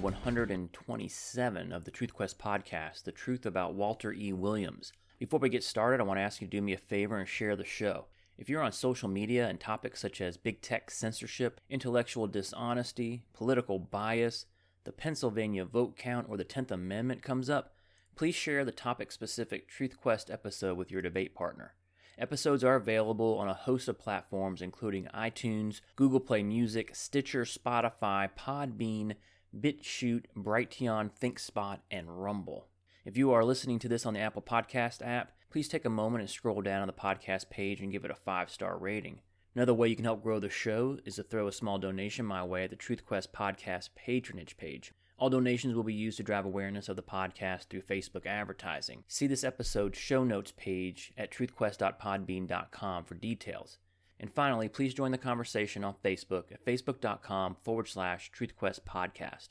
episode 127 of the Truth Quest podcast, The Truth About Walter E. Williams. Before we get started, I want to ask you to do me a favor and share the show. If you're on social media and topics such as big tech censorship, intellectual dishonesty, political bias, the Pennsylvania vote count, or the 10th Amendment comes up, please share the topic specific Truth Quest episode with your debate partner. Episodes are available on a host of platforms including iTunes, Google Play Music, Stitcher, Spotify, Podbean, BitChute, Brighteon, ThinkSpot, and Rumble. If you are listening to this on the Apple Podcast app, please take a moment and scroll down on the podcast page and give it a five star rating. Another way you can help grow the show is to throw a small donation my way at the TruthQuest podcast patronage page. All donations will be used to drive awareness of the podcast through Facebook advertising. See this episode's show notes page at truthquest.podbean.com for details. And finally, please join the conversation on Facebook at facebook.com forward slash truthquest podcast.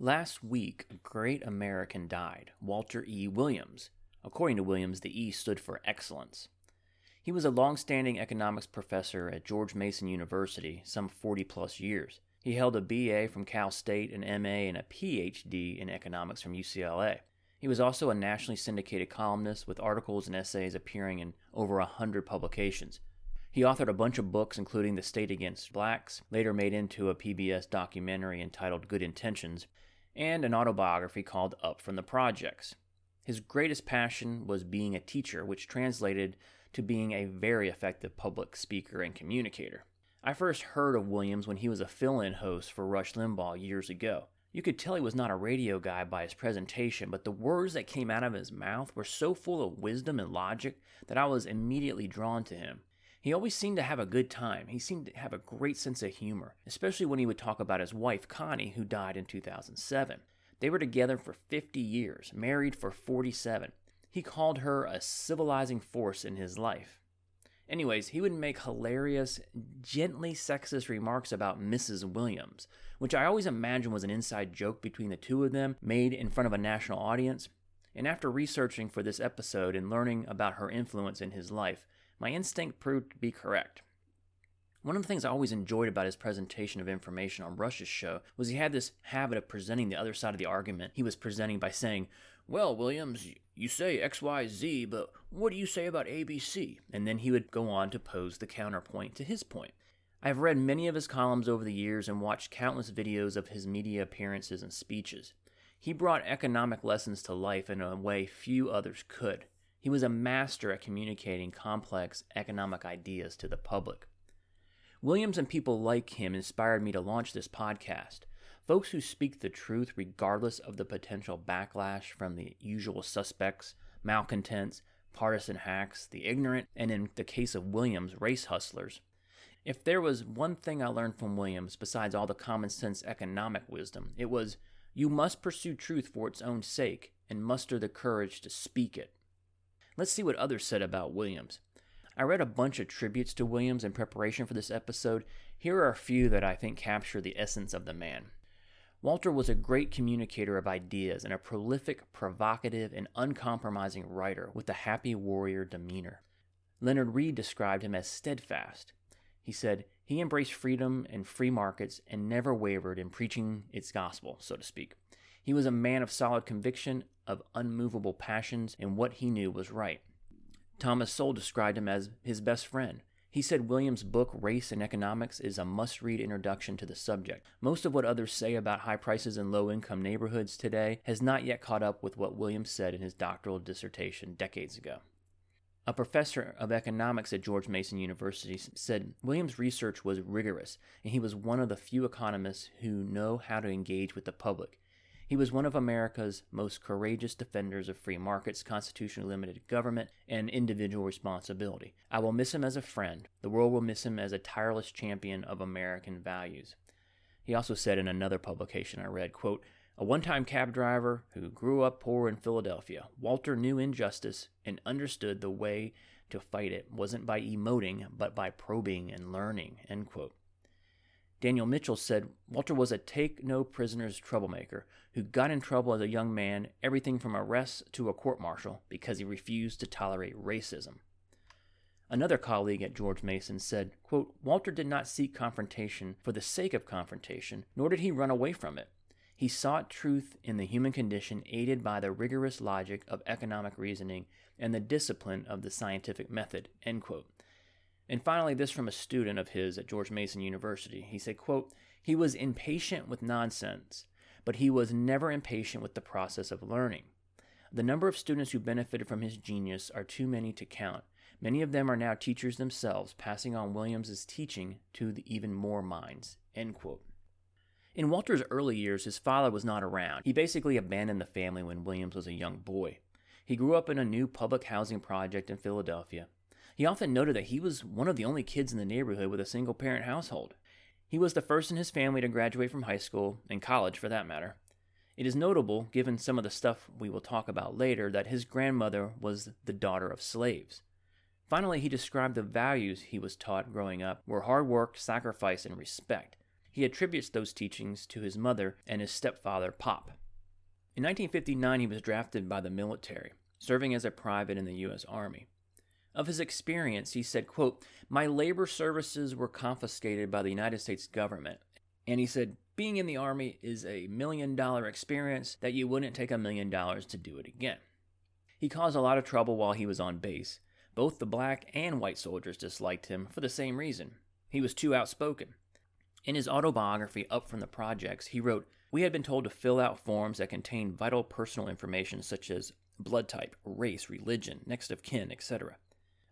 Last week, a great American died, Walter E. Williams. According to Williams, the E stood for excellence. He was a long standing economics professor at George Mason University, some 40 plus years. He held a BA from Cal State, an MA, and a PhD in economics from UCLA. He was also a nationally syndicated columnist with articles and essays appearing in over a hundred publications. He authored a bunch of books, including The State Against Blacks, later made into a PBS documentary entitled Good Intentions, and an autobiography called Up from the Projects. His greatest passion was being a teacher, which translated to being a very effective public speaker and communicator. I first heard of Williams when he was a fill in host for Rush Limbaugh years ago. You could tell he was not a radio guy by his presentation, but the words that came out of his mouth were so full of wisdom and logic that I was immediately drawn to him. He always seemed to have a good time. He seemed to have a great sense of humor, especially when he would talk about his wife, Connie, who died in 2007. They were together for 50 years, married for 47. He called her a civilizing force in his life. Anyways, he would make hilarious, gently sexist remarks about Mrs. Williams, which I always imagined was an inside joke between the two of them made in front of a national audience. And after researching for this episode and learning about her influence in his life, my instinct proved to be correct. One of the things I always enjoyed about his presentation of information on Rush's show was he had this habit of presenting the other side of the argument he was presenting by saying, Well, Williams, you say XYZ, but what do you say about ABC? And then he would go on to pose the counterpoint to his point. I've read many of his columns over the years and watched countless videos of his media appearances and speeches. He brought economic lessons to life in a way few others could. He was a master at communicating complex economic ideas to the public. Williams and people like him inspired me to launch this podcast. Folks who speak the truth regardless of the potential backlash from the usual suspects, malcontents, partisan hacks, the ignorant, and in the case of Williams, race hustlers. If there was one thing I learned from Williams, besides all the common sense economic wisdom, it was you must pursue truth for its own sake and muster the courage to speak it. Let's see what others said about Williams. I read a bunch of tributes to Williams in preparation for this episode. Here are a few that I think capture the essence of the man. Walter was a great communicator of ideas and a prolific, provocative, and uncompromising writer with a happy warrior demeanor. Leonard Reed described him as steadfast. He said, he embraced freedom and free markets and never wavered in preaching its gospel, so to speak. He was a man of solid conviction, of unmovable passions, and what he knew was right. Thomas Sowell described him as his best friend. He said Williams' book, Race and Economics, is a must read introduction to the subject. Most of what others say about high prices in low income neighborhoods today has not yet caught up with what Williams said in his doctoral dissertation decades ago. A professor of economics at George Mason University said Williams' research was rigorous, and he was one of the few economists who know how to engage with the public. He was one of America's most courageous defenders of free markets, constitutionally limited government, and individual responsibility. I will miss him as a friend. The world will miss him as a tireless champion of American values. He also said in another publication I read, quote, a one time cab driver who grew up poor in Philadelphia, Walter knew injustice and understood the way to fight it wasn't by emoting, but by probing and learning. End quote. Daniel Mitchell said Walter was a take no prisoners troublemaker who got in trouble as a young man, everything from arrests to a court martial, because he refused to tolerate racism. Another colleague at George Mason said, quote, Walter did not seek confrontation for the sake of confrontation, nor did he run away from it. He sought truth in the human condition aided by the rigorous logic of economic reasoning and the discipline of the scientific method. End quote. And finally, this from a student of his at George Mason University. He said, quote, He was impatient with nonsense, but he was never impatient with the process of learning. The number of students who benefited from his genius are too many to count. Many of them are now teachers themselves, passing on Williams's teaching to even more minds. In Walter's early years, his father was not around. He basically abandoned the family when Williams was a young boy. He grew up in a new public housing project in Philadelphia. He often noted that he was one of the only kids in the neighborhood with a single parent household. He was the first in his family to graduate from high school, and college for that matter. It is notable, given some of the stuff we will talk about later, that his grandmother was the daughter of slaves. Finally, he described the values he was taught growing up were hard work, sacrifice, and respect. He attributes those teachings to his mother and his stepfather, Pop. In 1959, he was drafted by the military, serving as a private in the U.S. Army. Of his experience, he said, quote, My labor services were confiscated by the United States government. And he said, being in the Army is a million dollar experience that you wouldn't take a million dollars to do it again. He caused a lot of trouble while he was on base. Both the black and white soldiers disliked him for the same reason. He was too outspoken. In his autobiography, Up from the Projects, he wrote, We had been told to fill out forms that contained vital personal information such as blood type, race, religion, next of kin, etc.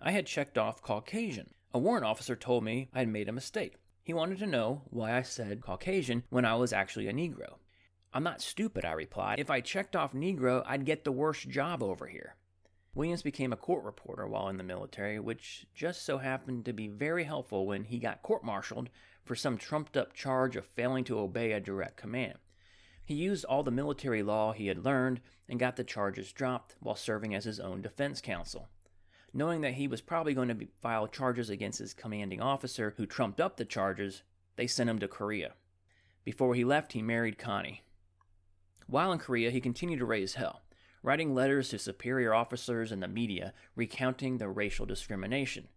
I had checked off Caucasian. A warrant officer told me I had made a mistake. He wanted to know why I said Caucasian when I was actually a Negro. I'm not stupid, I replied. If I checked off Negro, I'd get the worst job over here. Williams became a court reporter while in the military, which just so happened to be very helpful when he got court martialed for some trumped up charge of failing to obey a direct command. He used all the military law he had learned and got the charges dropped while serving as his own defense counsel knowing that he was probably going to be, file charges against his commanding officer who trumped up the charges, they sent him to Korea. Before he left, he married Connie. While in Korea, he continued to raise hell, writing letters to superior officers and the media recounting the racial discrimination.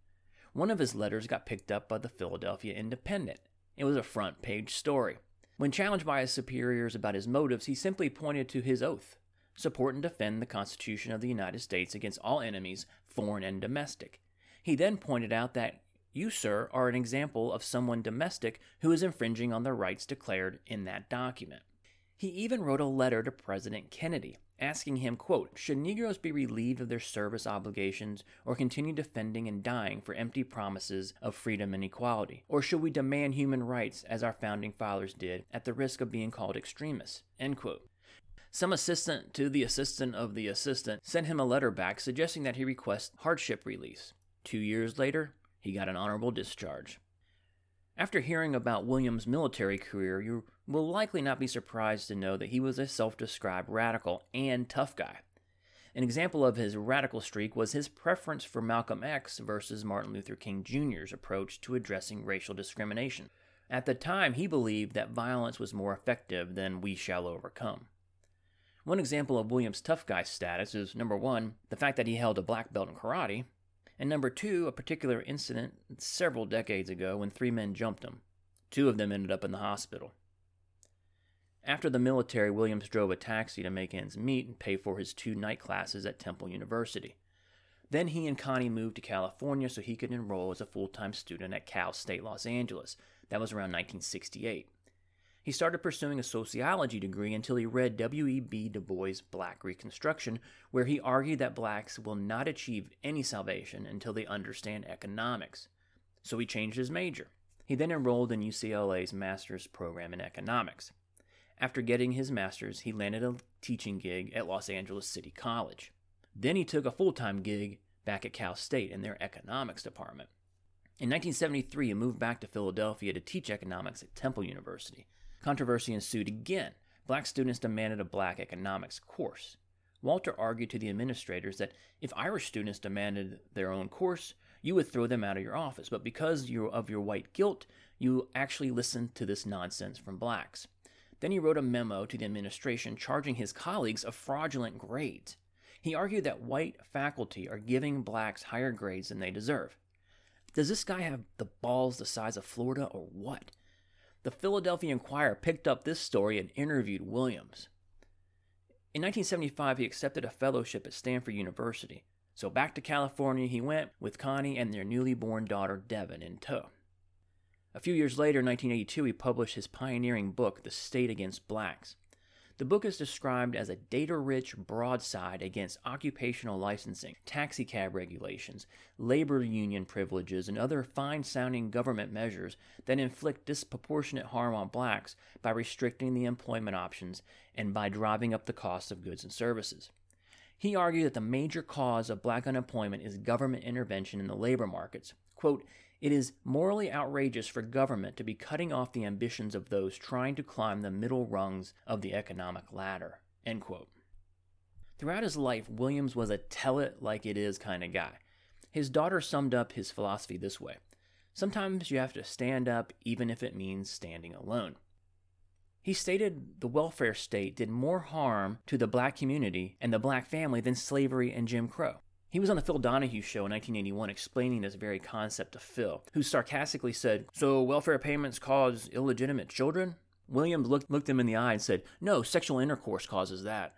One of his letters got picked up by the Philadelphia Independent. It was a front page story. When challenged by his superiors about his motives, he simply pointed to his oath support and defend the Constitution of the United States against all enemies, foreign and domestic. He then pointed out that you, sir, are an example of someone domestic who is infringing on the rights declared in that document. He even wrote a letter to President Kennedy asking him, quote, Should Negroes be relieved of their service obligations or continue defending and dying for empty promises of freedom and equality? Or should we demand human rights as our founding fathers did at the risk of being called extremists? End quote. Some assistant to the assistant of the assistant sent him a letter back suggesting that he request hardship release. Two years later, he got an honorable discharge. After hearing about William's military career, you will likely not be surprised to know that he was a self described radical and tough guy. An example of his radical streak was his preference for Malcolm X versus Martin Luther King Jr.'s approach to addressing racial discrimination. At the time, he believed that violence was more effective than we shall overcome. One example of Williams' tough guy status is number one, the fact that he held a black belt in karate, and number two, a particular incident several decades ago when three men jumped him. Two of them ended up in the hospital. After the military, Williams drove a taxi to make ends meet and pay for his two night classes at Temple University. Then he and Connie moved to California so he could enroll as a full time student at Cal State Los Angeles. That was around 1968. He started pursuing a sociology degree until he read W.E.B. Du Bois' Black Reconstruction, where he argued that blacks will not achieve any salvation until they understand economics. So he changed his major. He then enrolled in UCLA's master's program in economics. After getting his master's, he landed a teaching gig at Los Angeles City College. Then he took a full time gig back at Cal State in their economics department. In 1973, he moved back to Philadelphia to teach economics at Temple University. Controversy ensued again. Black students demanded a black economics course. Walter argued to the administrators that if Irish students demanded their own course, you would throw them out of your office, but because of your white guilt, you actually listened to this nonsense from blacks. Then he wrote a memo to the administration charging his colleagues of fraudulent grades. He argued that white faculty are giving blacks higher grades than they deserve. Does this guy have the balls the size of Florida or what? The Philadelphia Inquirer picked up this story and interviewed Williams. In 1975, he accepted a fellowship at Stanford University. So back to California he went with Connie and their newly born daughter Devin in tow. A few years later, in 1982, he published his pioneering book, The State Against Blacks. The book is described as a data rich broadside against occupational licensing, taxicab regulations, labor union privileges, and other fine sounding government measures that inflict disproportionate harm on blacks by restricting the employment options and by driving up the cost of goods and services. He argued that the major cause of black unemployment is government intervention in the labor markets. Quote, it is morally outrageous for government to be cutting off the ambitions of those trying to climb the middle rungs of the economic ladder. Throughout his life, Williams was a tell it like it is kind of guy. His daughter summed up his philosophy this way Sometimes you have to stand up, even if it means standing alone. He stated the welfare state did more harm to the black community and the black family than slavery and Jim Crow. He was on the Phil Donahue show in 1981 explaining this very concept to Phil, who sarcastically said, So welfare payments cause illegitimate children? Williams looked, looked him in the eye and said, No, sexual intercourse causes that.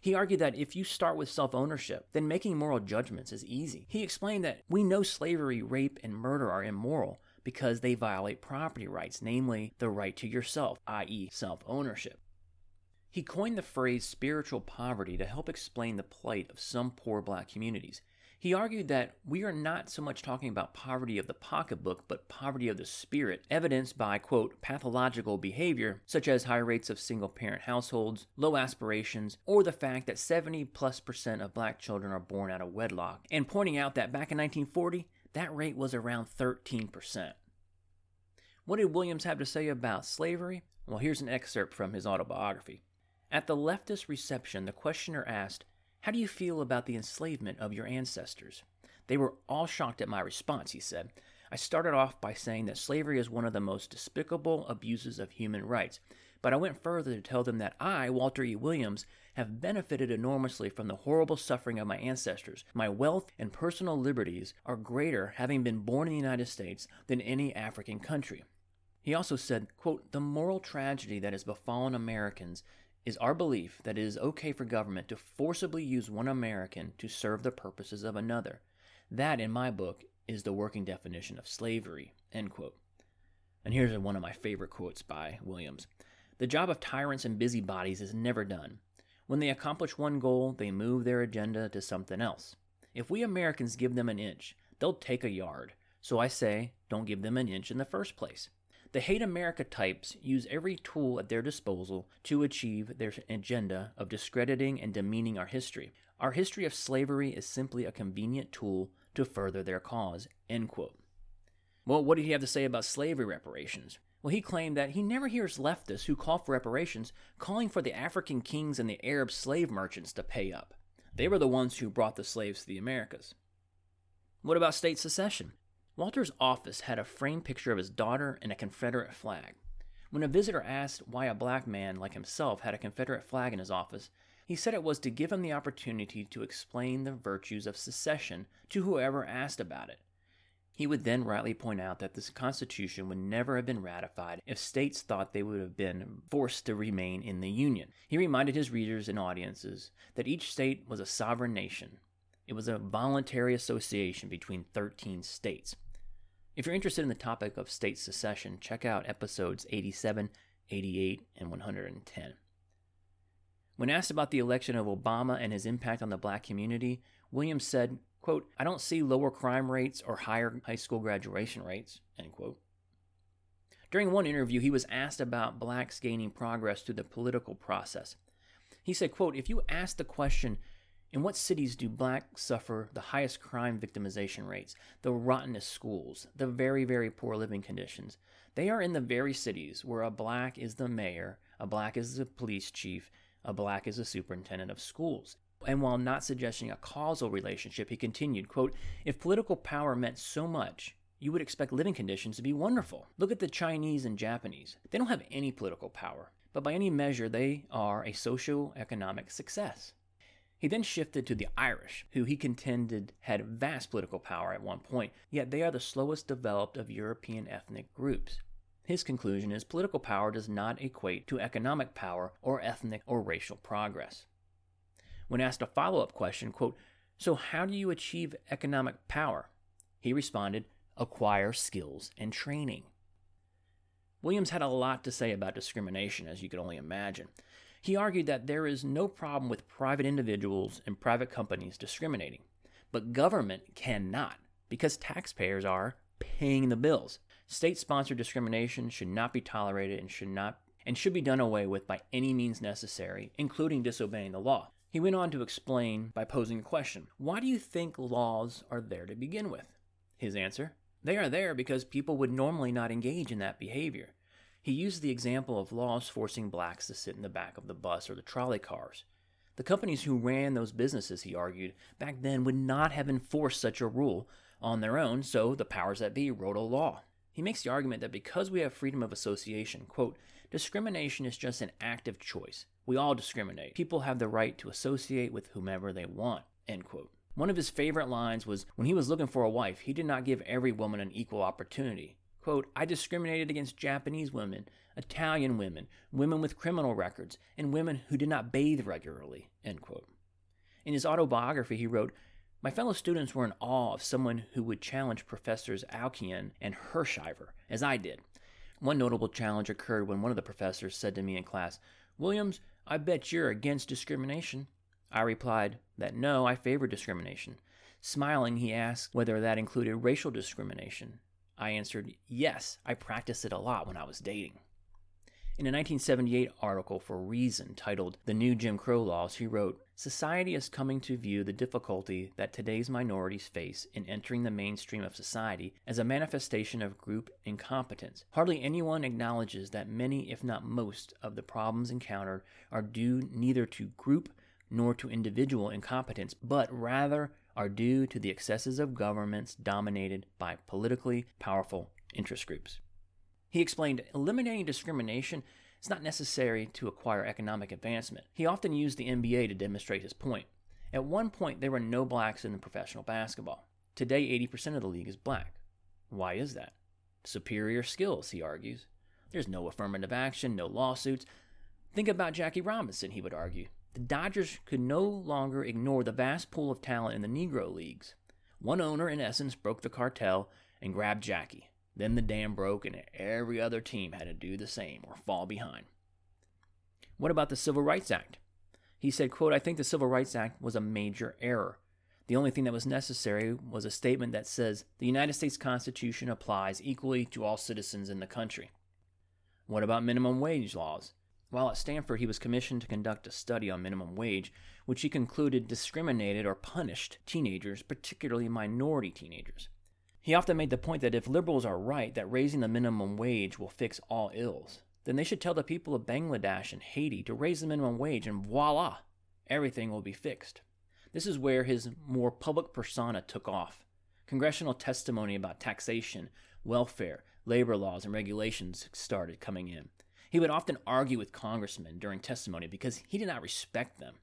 He argued that if you start with self ownership, then making moral judgments is easy. He explained that we know slavery, rape, and murder are immoral because they violate property rights, namely the right to yourself, i.e., self ownership. He coined the phrase spiritual poverty to help explain the plight of some poor black communities. He argued that we are not so much talking about poverty of the pocketbook, but poverty of the spirit, evidenced by, quote, pathological behavior, such as high rates of single parent households, low aspirations, or the fact that 70 plus percent of black children are born out of wedlock, and pointing out that back in 1940, that rate was around 13%. What did Williams have to say about slavery? Well, here's an excerpt from his autobiography. At the leftist reception, the questioner asked, How do you feel about the enslavement of your ancestors? They were all shocked at my response, he said. I started off by saying that slavery is one of the most despicable abuses of human rights, but I went further to tell them that I, Walter E. Williams, have benefited enormously from the horrible suffering of my ancestors. My wealth and personal liberties are greater having been born in the United States than any African country. He also said, quote, The moral tragedy that has befallen Americans is our belief that it is okay for government to forcibly use one American to serve the purposes of another. That, in my book, is the working definition of slavery. End quote. And here's one of my favorite quotes by Williams The job of tyrants and busybodies is never done. When they accomplish one goal, they move their agenda to something else. If we Americans give them an inch, they'll take a yard. So I say, don't give them an inch in the first place. The Hate America types use every tool at their disposal to achieve their agenda of discrediting and demeaning our history. Our history of slavery is simply a convenient tool to further their cause. End quote. Well, what did he have to say about slavery reparations? Well, he claimed that he never hears leftists who call for reparations calling for the African kings and the Arab slave merchants to pay up. They were the ones who brought the slaves to the Americas. What about state secession? Walter's office had a framed picture of his daughter and a Confederate flag. When a visitor asked why a black man like himself had a Confederate flag in his office, he said it was to give him the opportunity to explain the virtues of secession to whoever asked about it. He would then rightly point out that this Constitution would never have been ratified if states thought they would have been forced to remain in the Union. He reminded his readers and audiences that each state was a sovereign nation. It was a voluntary association between 13 states. If you're interested in the topic of state secession, check out episodes 87, 88, and 110. When asked about the election of Obama and his impact on the black community, Williams said, quote, I don't see lower crime rates or higher high school graduation rates, end quote. During one interview, he was asked about blacks gaining progress through the political process. He said, quote, if you ask the question, in what cities do blacks suffer the highest crime victimization rates, the rottenest schools, the very, very poor living conditions? They are in the very cities where a black is the mayor, a black is the police chief, a black is the superintendent of schools. And while not suggesting a causal relationship, he continued, quote, If political power meant so much, you would expect living conditions to be wonderful. Look at the Chinese and Japanese. They don't have any political power, but by any measure, they are a socio-economic success. He then shifted to the Irish, who he contended had vast political power at one point, yet they are the slowest developed of European ethnic groups. His conclusion is political power does not equate to economic power or ethnic or racial progress. When asked a follow up question, quote, So how do you achieve economic power? He responded, Acquire skills and training. Williams had a lot to say about discrimination, as you could only imagine. He argued that there is no problem with private individuals and private companies discriminating, but government cannot because taxpayers are paying the bills. State sponsored discrimination should not be tolerated and should not and should be done away with by any means necessary, including disobeying the law. He went on to explain by posing a question Why do you think laws are there to begin with? His answer They are there because people would normally not engage in that behavior. He used the example of laws forcing blacks to sit in the back of the bus or the trolley cars. The companies who ran those businesses, he argued, back then would not have enforced such a rule on their own, so the powers that be wrote a law. He makes the argument that because we have freedom of association, quote, discrimination is just an active choice. We all discriminate. People have the right to associate with whomever they want, end quote. One of his favorite lines was when he was looking for a wife, he did not give every woman an equal opportunity. Quote, I discriminated against Japanese women, Italian women, women with criminal records, and women who did not bathe regularly, end quote. In his autobiography, he wrote, my fellow students were in awe of someone who would challenge Professors Alchian and Hirshleifer, as I did. One notable challenge occurred when one of the professors said to me in class, Williams, I bet you're against discrimination. I replied that no, I favor discrimination. Smiling, he asked whether that included racial discrimination. I answered, yes, I practiced it a lot when I was dating. In a 1978 article for Reason titled The New Jim Crow Laws, he wrote Society is coming to view the difficulty that today's minorities face in entering the mainstream of society as a manifestation of group incompetence. Hardly anyone acknowledges that many, if not most, of the problems encountered are due neither to group nor to individual incompetence, but rather are due to the excesses of governments dominated by politically powerful interest groups. He explained eliminating discrimination is not necessary to acquire economic advancement. He often used the NBA to demonstrate his point. At one point, there were no blacks in professional basketball. Today, 80% of the league is black. Why is that? Superior skills, he argues. There's no affirmative action, no lawsuits. Think about Jackie Robinson, he would argue. The Dodgers could no longer ignore the vast pool of talent in the Negro leagues. One owner, in essence, broke the cartel and grabbed Jackie. Then the dam broke and every other team had to do the same or fall behind. What about the Civil Rights Act? He said, quote, I think the Civil Rights Act was a major error. The only thing that was necessary was a statement that says the United States Constitution applies equally to all citizens in the country. What about minimum wage laws? While at Stanford, he was commissioned to conduct a study on minimum wage, which he concluded discriminated or punished teenagers, particularly minority teenagers. He often made the point that if liberals are right that raising the minimum wage will fix all ills, then they should tell the people of Bangladesh and Haiti to raise the minimum wage and voila, everything will be fixed. This is where his more public persona took off. Congressional testimony about taxation, welfare, labor laws, and regulations started coming in. He would often argue with congressmen during testimony because he did not respect them.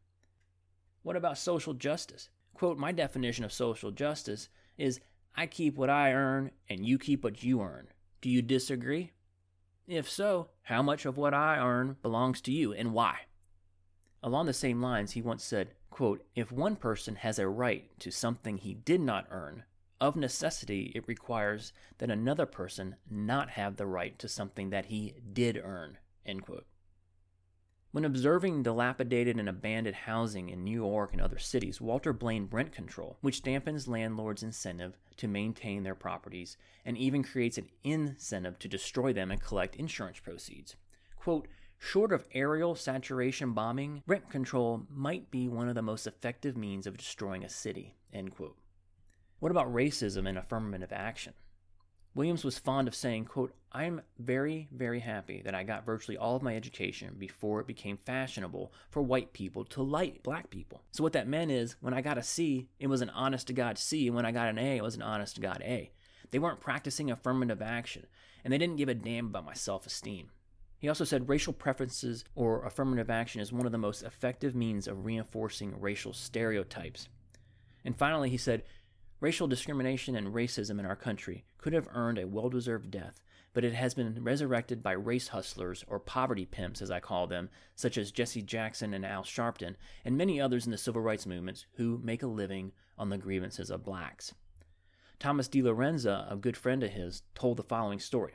What about social justice? Quote, my definition of social justice is I keep what I earn and you keep what you earn. Do you disagree? If so, how much of what I earn belongs to you and why? Along the same lines, he once said, quote, If one person has a right to something he did not earn, of necessity it requires that another person not have the right to something that he did earn. When observing dilapidated and abandoned housing in New York and other cities, Walter blamed rent control, which dampens landlords' incentive to maintain their properties and even creates an incentive to destroy them and collect insurance proceeds. Quote, Short of aerial saturation bombing, rent control might be one of the most effective means of destroying a city. End quote. What about racism and affirmative action? Williams was fond of saying, quote, I am very, very happy that I got virtually all of my education before it became fashionable for white people to like black people. So what that meant is when I got a C, it was an honest to God C, and when I got an A, it was an honest to God A. They weren't practicing affirmative action, and they didn't give a damn about my self esteem. He also said racial preferences or affirmative action is one of the most effective means of reinforcing racial stereotypes. And finally, he said, Racial discrimination and racism in our country could have earned a well deserved death, but it has been resurrected by race hustlers, or poverty pimps as I call them, such as Jesse Jackson and Al Sharpton, and many others in the civil rights movements who make a living on the grievances of blacks. Thomas DiLorenzo, a good friend of his, told the following story.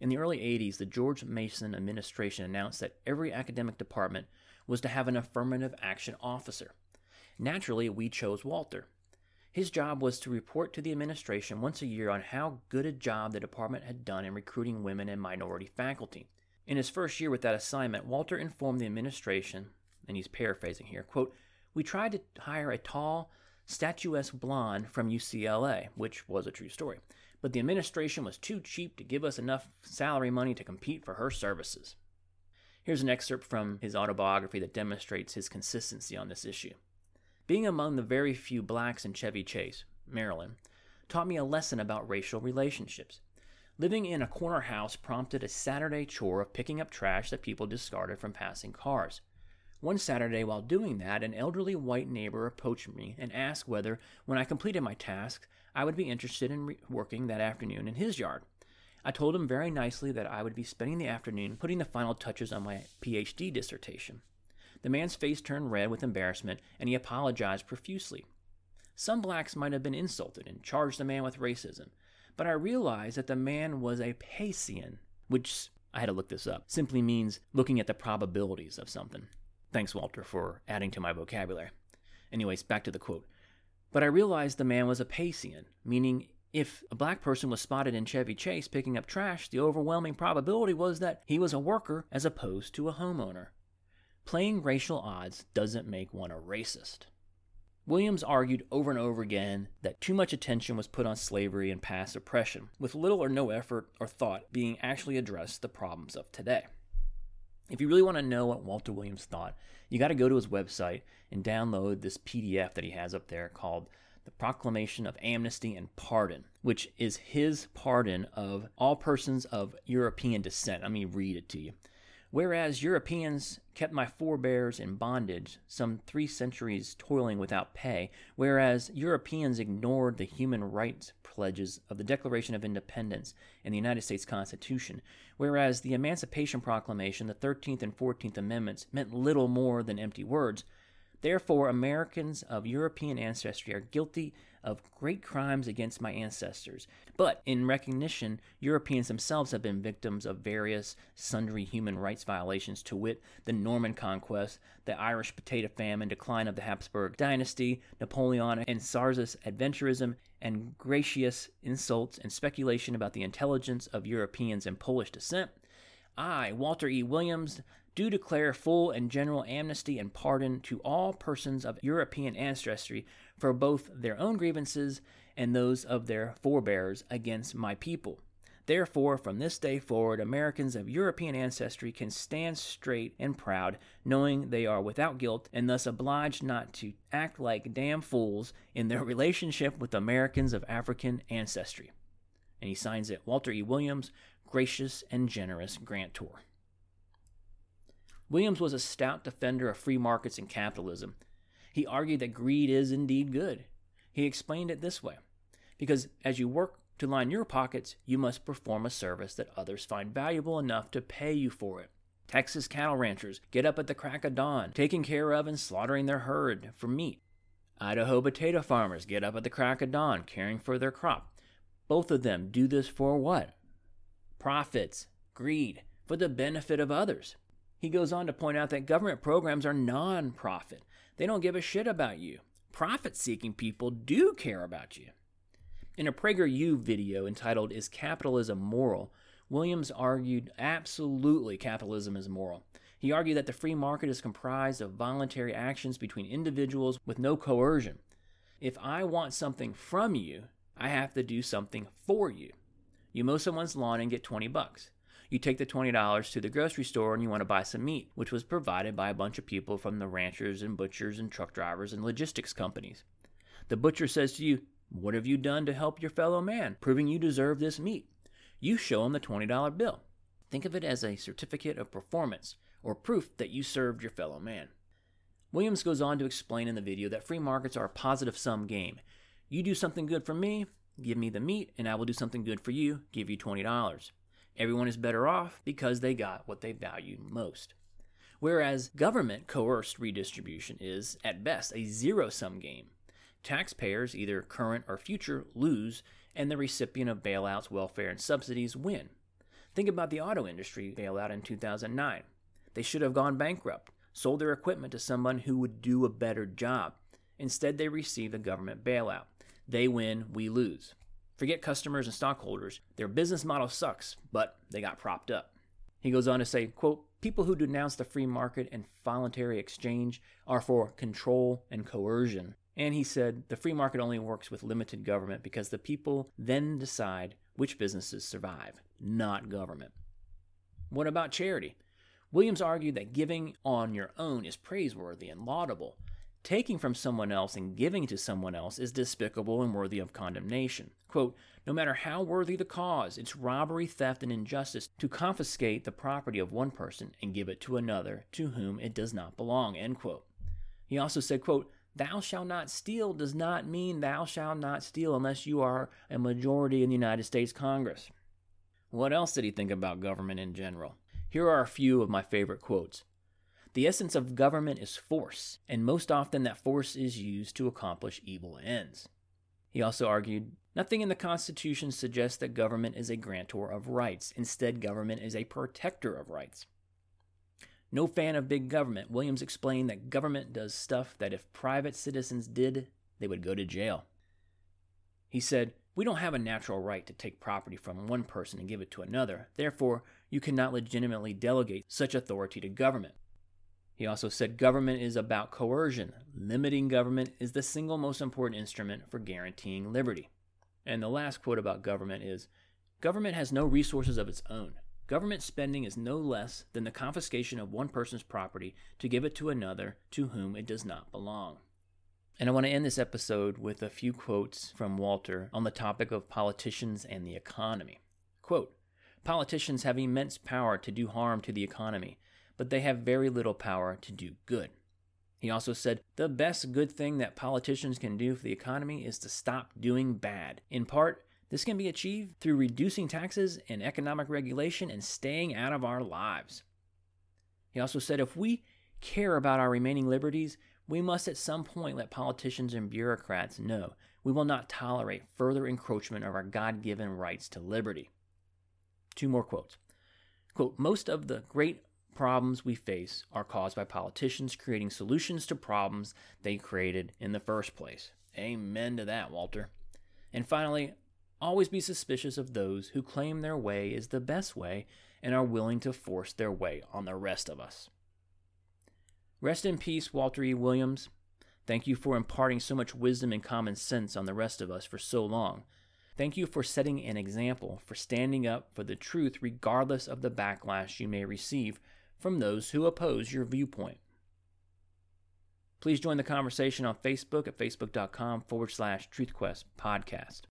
In the early 80s, the George Mason administration announced that every academic department was to have an affirmative action officer. Naturally, we chose Walter. His job was to report to the administration once a year on how good a job the department had done in recruiting women and minority faculty. In his first year with that assignment, Walter informed the administration, and he's paraphrasing here, quote, We tried to hire a tall, statuesque blonde from UCLA, which was a true story but the administration was too cheap to give us enough salary money to compete for her services. Here's an excerpt from his autobiography that demonstrates his consistency on this issue. Being among the very few blacks in Chevy Chase, Maryland, taught me a lesson about racial relationships. Living in a corner house prompted a Saturday chore of picking up trash that people discarded from passing cars. One Saturday, while doing that, an elderly white neighbor approached me and asked whether, when I completed my task, I would be interested in re- working that afternoon in his yard. I told him very nicely that I would be spending the afternoon putting the final touches on my PhD dissertation. The man's face turned red with embarrassment, and he apologized profusely. Some blacks might have been insulted and charged the man with racism, but I realized that the man was a Bayesian, which I had to look this up, simply means looking at the probabilities of something. Thanks, Walter, for adding to my vocabulary. Anyways, back to the quote. But I realized the man was a Bayesian, meaning if a black person was spotted in Chevy Chase picking up trash, the overwhelming probability was that he was a worker as opposed to a homeowner. Playing racial odds doesn't make one a racist. Williams argued over and over again that too much attention was put on slavery and past oppression, with little or no effort or thought being actually addressed the problems of today. If you really want to know what Walter Williams thought, you got to go to his website and download this PDF that he has up there called the Proclamation of Amnesty and Pardon, which is his pardon of all persons of European descent. Let me read it to you. Whereas Europeans kept my forebears in bondage, some three centuries toiling without pay, whereas Europeans ignored the human rights pledges of the Declaration of Independence and the United States Constitution, whereas the Emancipation Proclamation, the 13th and 14th Amendments, meant little more than empty words, Therefore, Americans of European ancestry are guilty of great crimes against my ancestors. But in recognition, Europeans themselves have been victims of various sundry human rights violations, to wit, the Norman conquest, the Irish potato famine, decline of the Habsburg dynasty, Napoleonic and Czarist adventurism, and gracious insults and speculation about the intelligence of Europeans and Polish descent. I, Walter E. Williams, do declare full and general amnesty and pardon to all persons of European ancestry for both their own grievances and those of their forebears against my people. Therefore, from this day forward, Americans of European ancestry can stand straight and proud, knowing they are without guilt and thus obliged not to act like damn fools in their relationship with Americans of African ancestry. And he signs it Walter E. Williams, gracious and generous grantor. Williams was a stout defender of free markets and capitalism. He argued that greed is indeed good. He explained it this way because as you work to line your pockets, you must perform a service that others find valuable enough to pay you for it. Texas cattle ranchers get up at the crack of dawn, taking care of and slaughtering their herd for meat. Idaho potato farmers get up at the crack of dawn, caring for their crop. Both of them do this for what? Profits, greed, for the benefit of others. He goes on to point out that government programs are non profit. They don't give a shit about you. Profit seeking people do care about you. In a PragerU video entitled Is Capitalism Moral? Williams argued absolutely capitalism is moral. He argued that the free market is comprised of voluntary actions between individuals with no coercion. If I want something from you, I have to do something for you. You mow someone's lawn and get 20 bucks you take the $20 to the grocery store and you want to buy some meat, which was provided by a bunch of people from the ranchers and butchers and truck drivers and logistics companies. The butcher says to you, What have you done to help your fellow man, proving you deserve this meat? You show him the $20 bill. Think of it as a certificate of performance or proof that you served your fellow man. Williams goes on to explain in the video that free markets are a positive sum game. You do something good for me, give me the meat, and I will do something good for you, give you $20. Everyone is better off because they got what they value most. Whereas government coerced redistribution is, at best, a zero sum game. Taxpayers, either current or future, lose, and the recipient of bailouts, welfare, and subsidies win. Think about the auto industry bailout in 2009. They should have gone bankrupt, sold their equipment to someone who would do a better job. Instead, they received a government bailout. They win, we lose. Forget customers and stockholders. Their business model sucks, but they got propped up. He goes on to say, quote, people who denounce the free market and voluntary exchange are for control and coercion. And he said, the free market only works with limited government because the people then decide which businesses survive, not government. What about charity? Williams argued that giving on your own is praiseworthy and laudable, Taking from someone else and giving to someone else is despicable and worthy of condemnation. Quote, no matter how worthy the cause, it's robbery, theft, and injustice to confiscate the property of one person and give it to another to whom it does not belong. End quote. He also said, quote, thou shalt not steal does not mean thou shalt not steal unless you are a majority in the United States Congress. What else did he think about government in general? Here are a few of my favorite quotes. The essence of government is force, and most often that force is used to accomplish evil ends. He also argued nothing in the Constitution suggests that government is a grantor of rights. Instead, government is a protector of rights. No fan of big government, Williams explained that government does stuff that if private citizens did, they would go to jail. He said, We don't have a natural right to take property from one person and give it to another. Therefore, you cannot legitimately delegate such authority to government. He also said government is about coercion. Limiting government is the single most important instrument for guaranteeing liberty. And the last quote about government is Government has no resources of its own. Government spending is no less than the confiscation of one person's property to give it to another to whom it does not belong. And I want to end this episode with a few quotes from Walter on the topic of politicians and the economy. Quote Politicians have immense power to do harm to the economy but they have very little power to do good. He also said, The best good thing that politicians can do for the economy is to stop doing bad. In part, this can be achieved through reducing taxes and economic regulation and staying out of our lives. He also said, If we care about our remaining liberties, we must at some point let politicians and bureaucrats know we will not tolerate further encroachment of our God given rights to liberty. Two more quotes. Quote, most of the great problems we face are caused by politicians creating solutions to problems they created in the first place. Amen to that, Walter. And finally, always be suspicious of those who claim their way is the best way and are willing to force their way on the rest of us. Rest in peace, Walter E. Williams. Thank you for imparting so much wisdom and common sense on the rest of us for so long. Thank you for setting an example for standing up for the truth regardless of the backlash you may receive from those who oppose your viewpoint. Please join the conversation on Facebook at facebook.com forward slash TruthQuest podcast.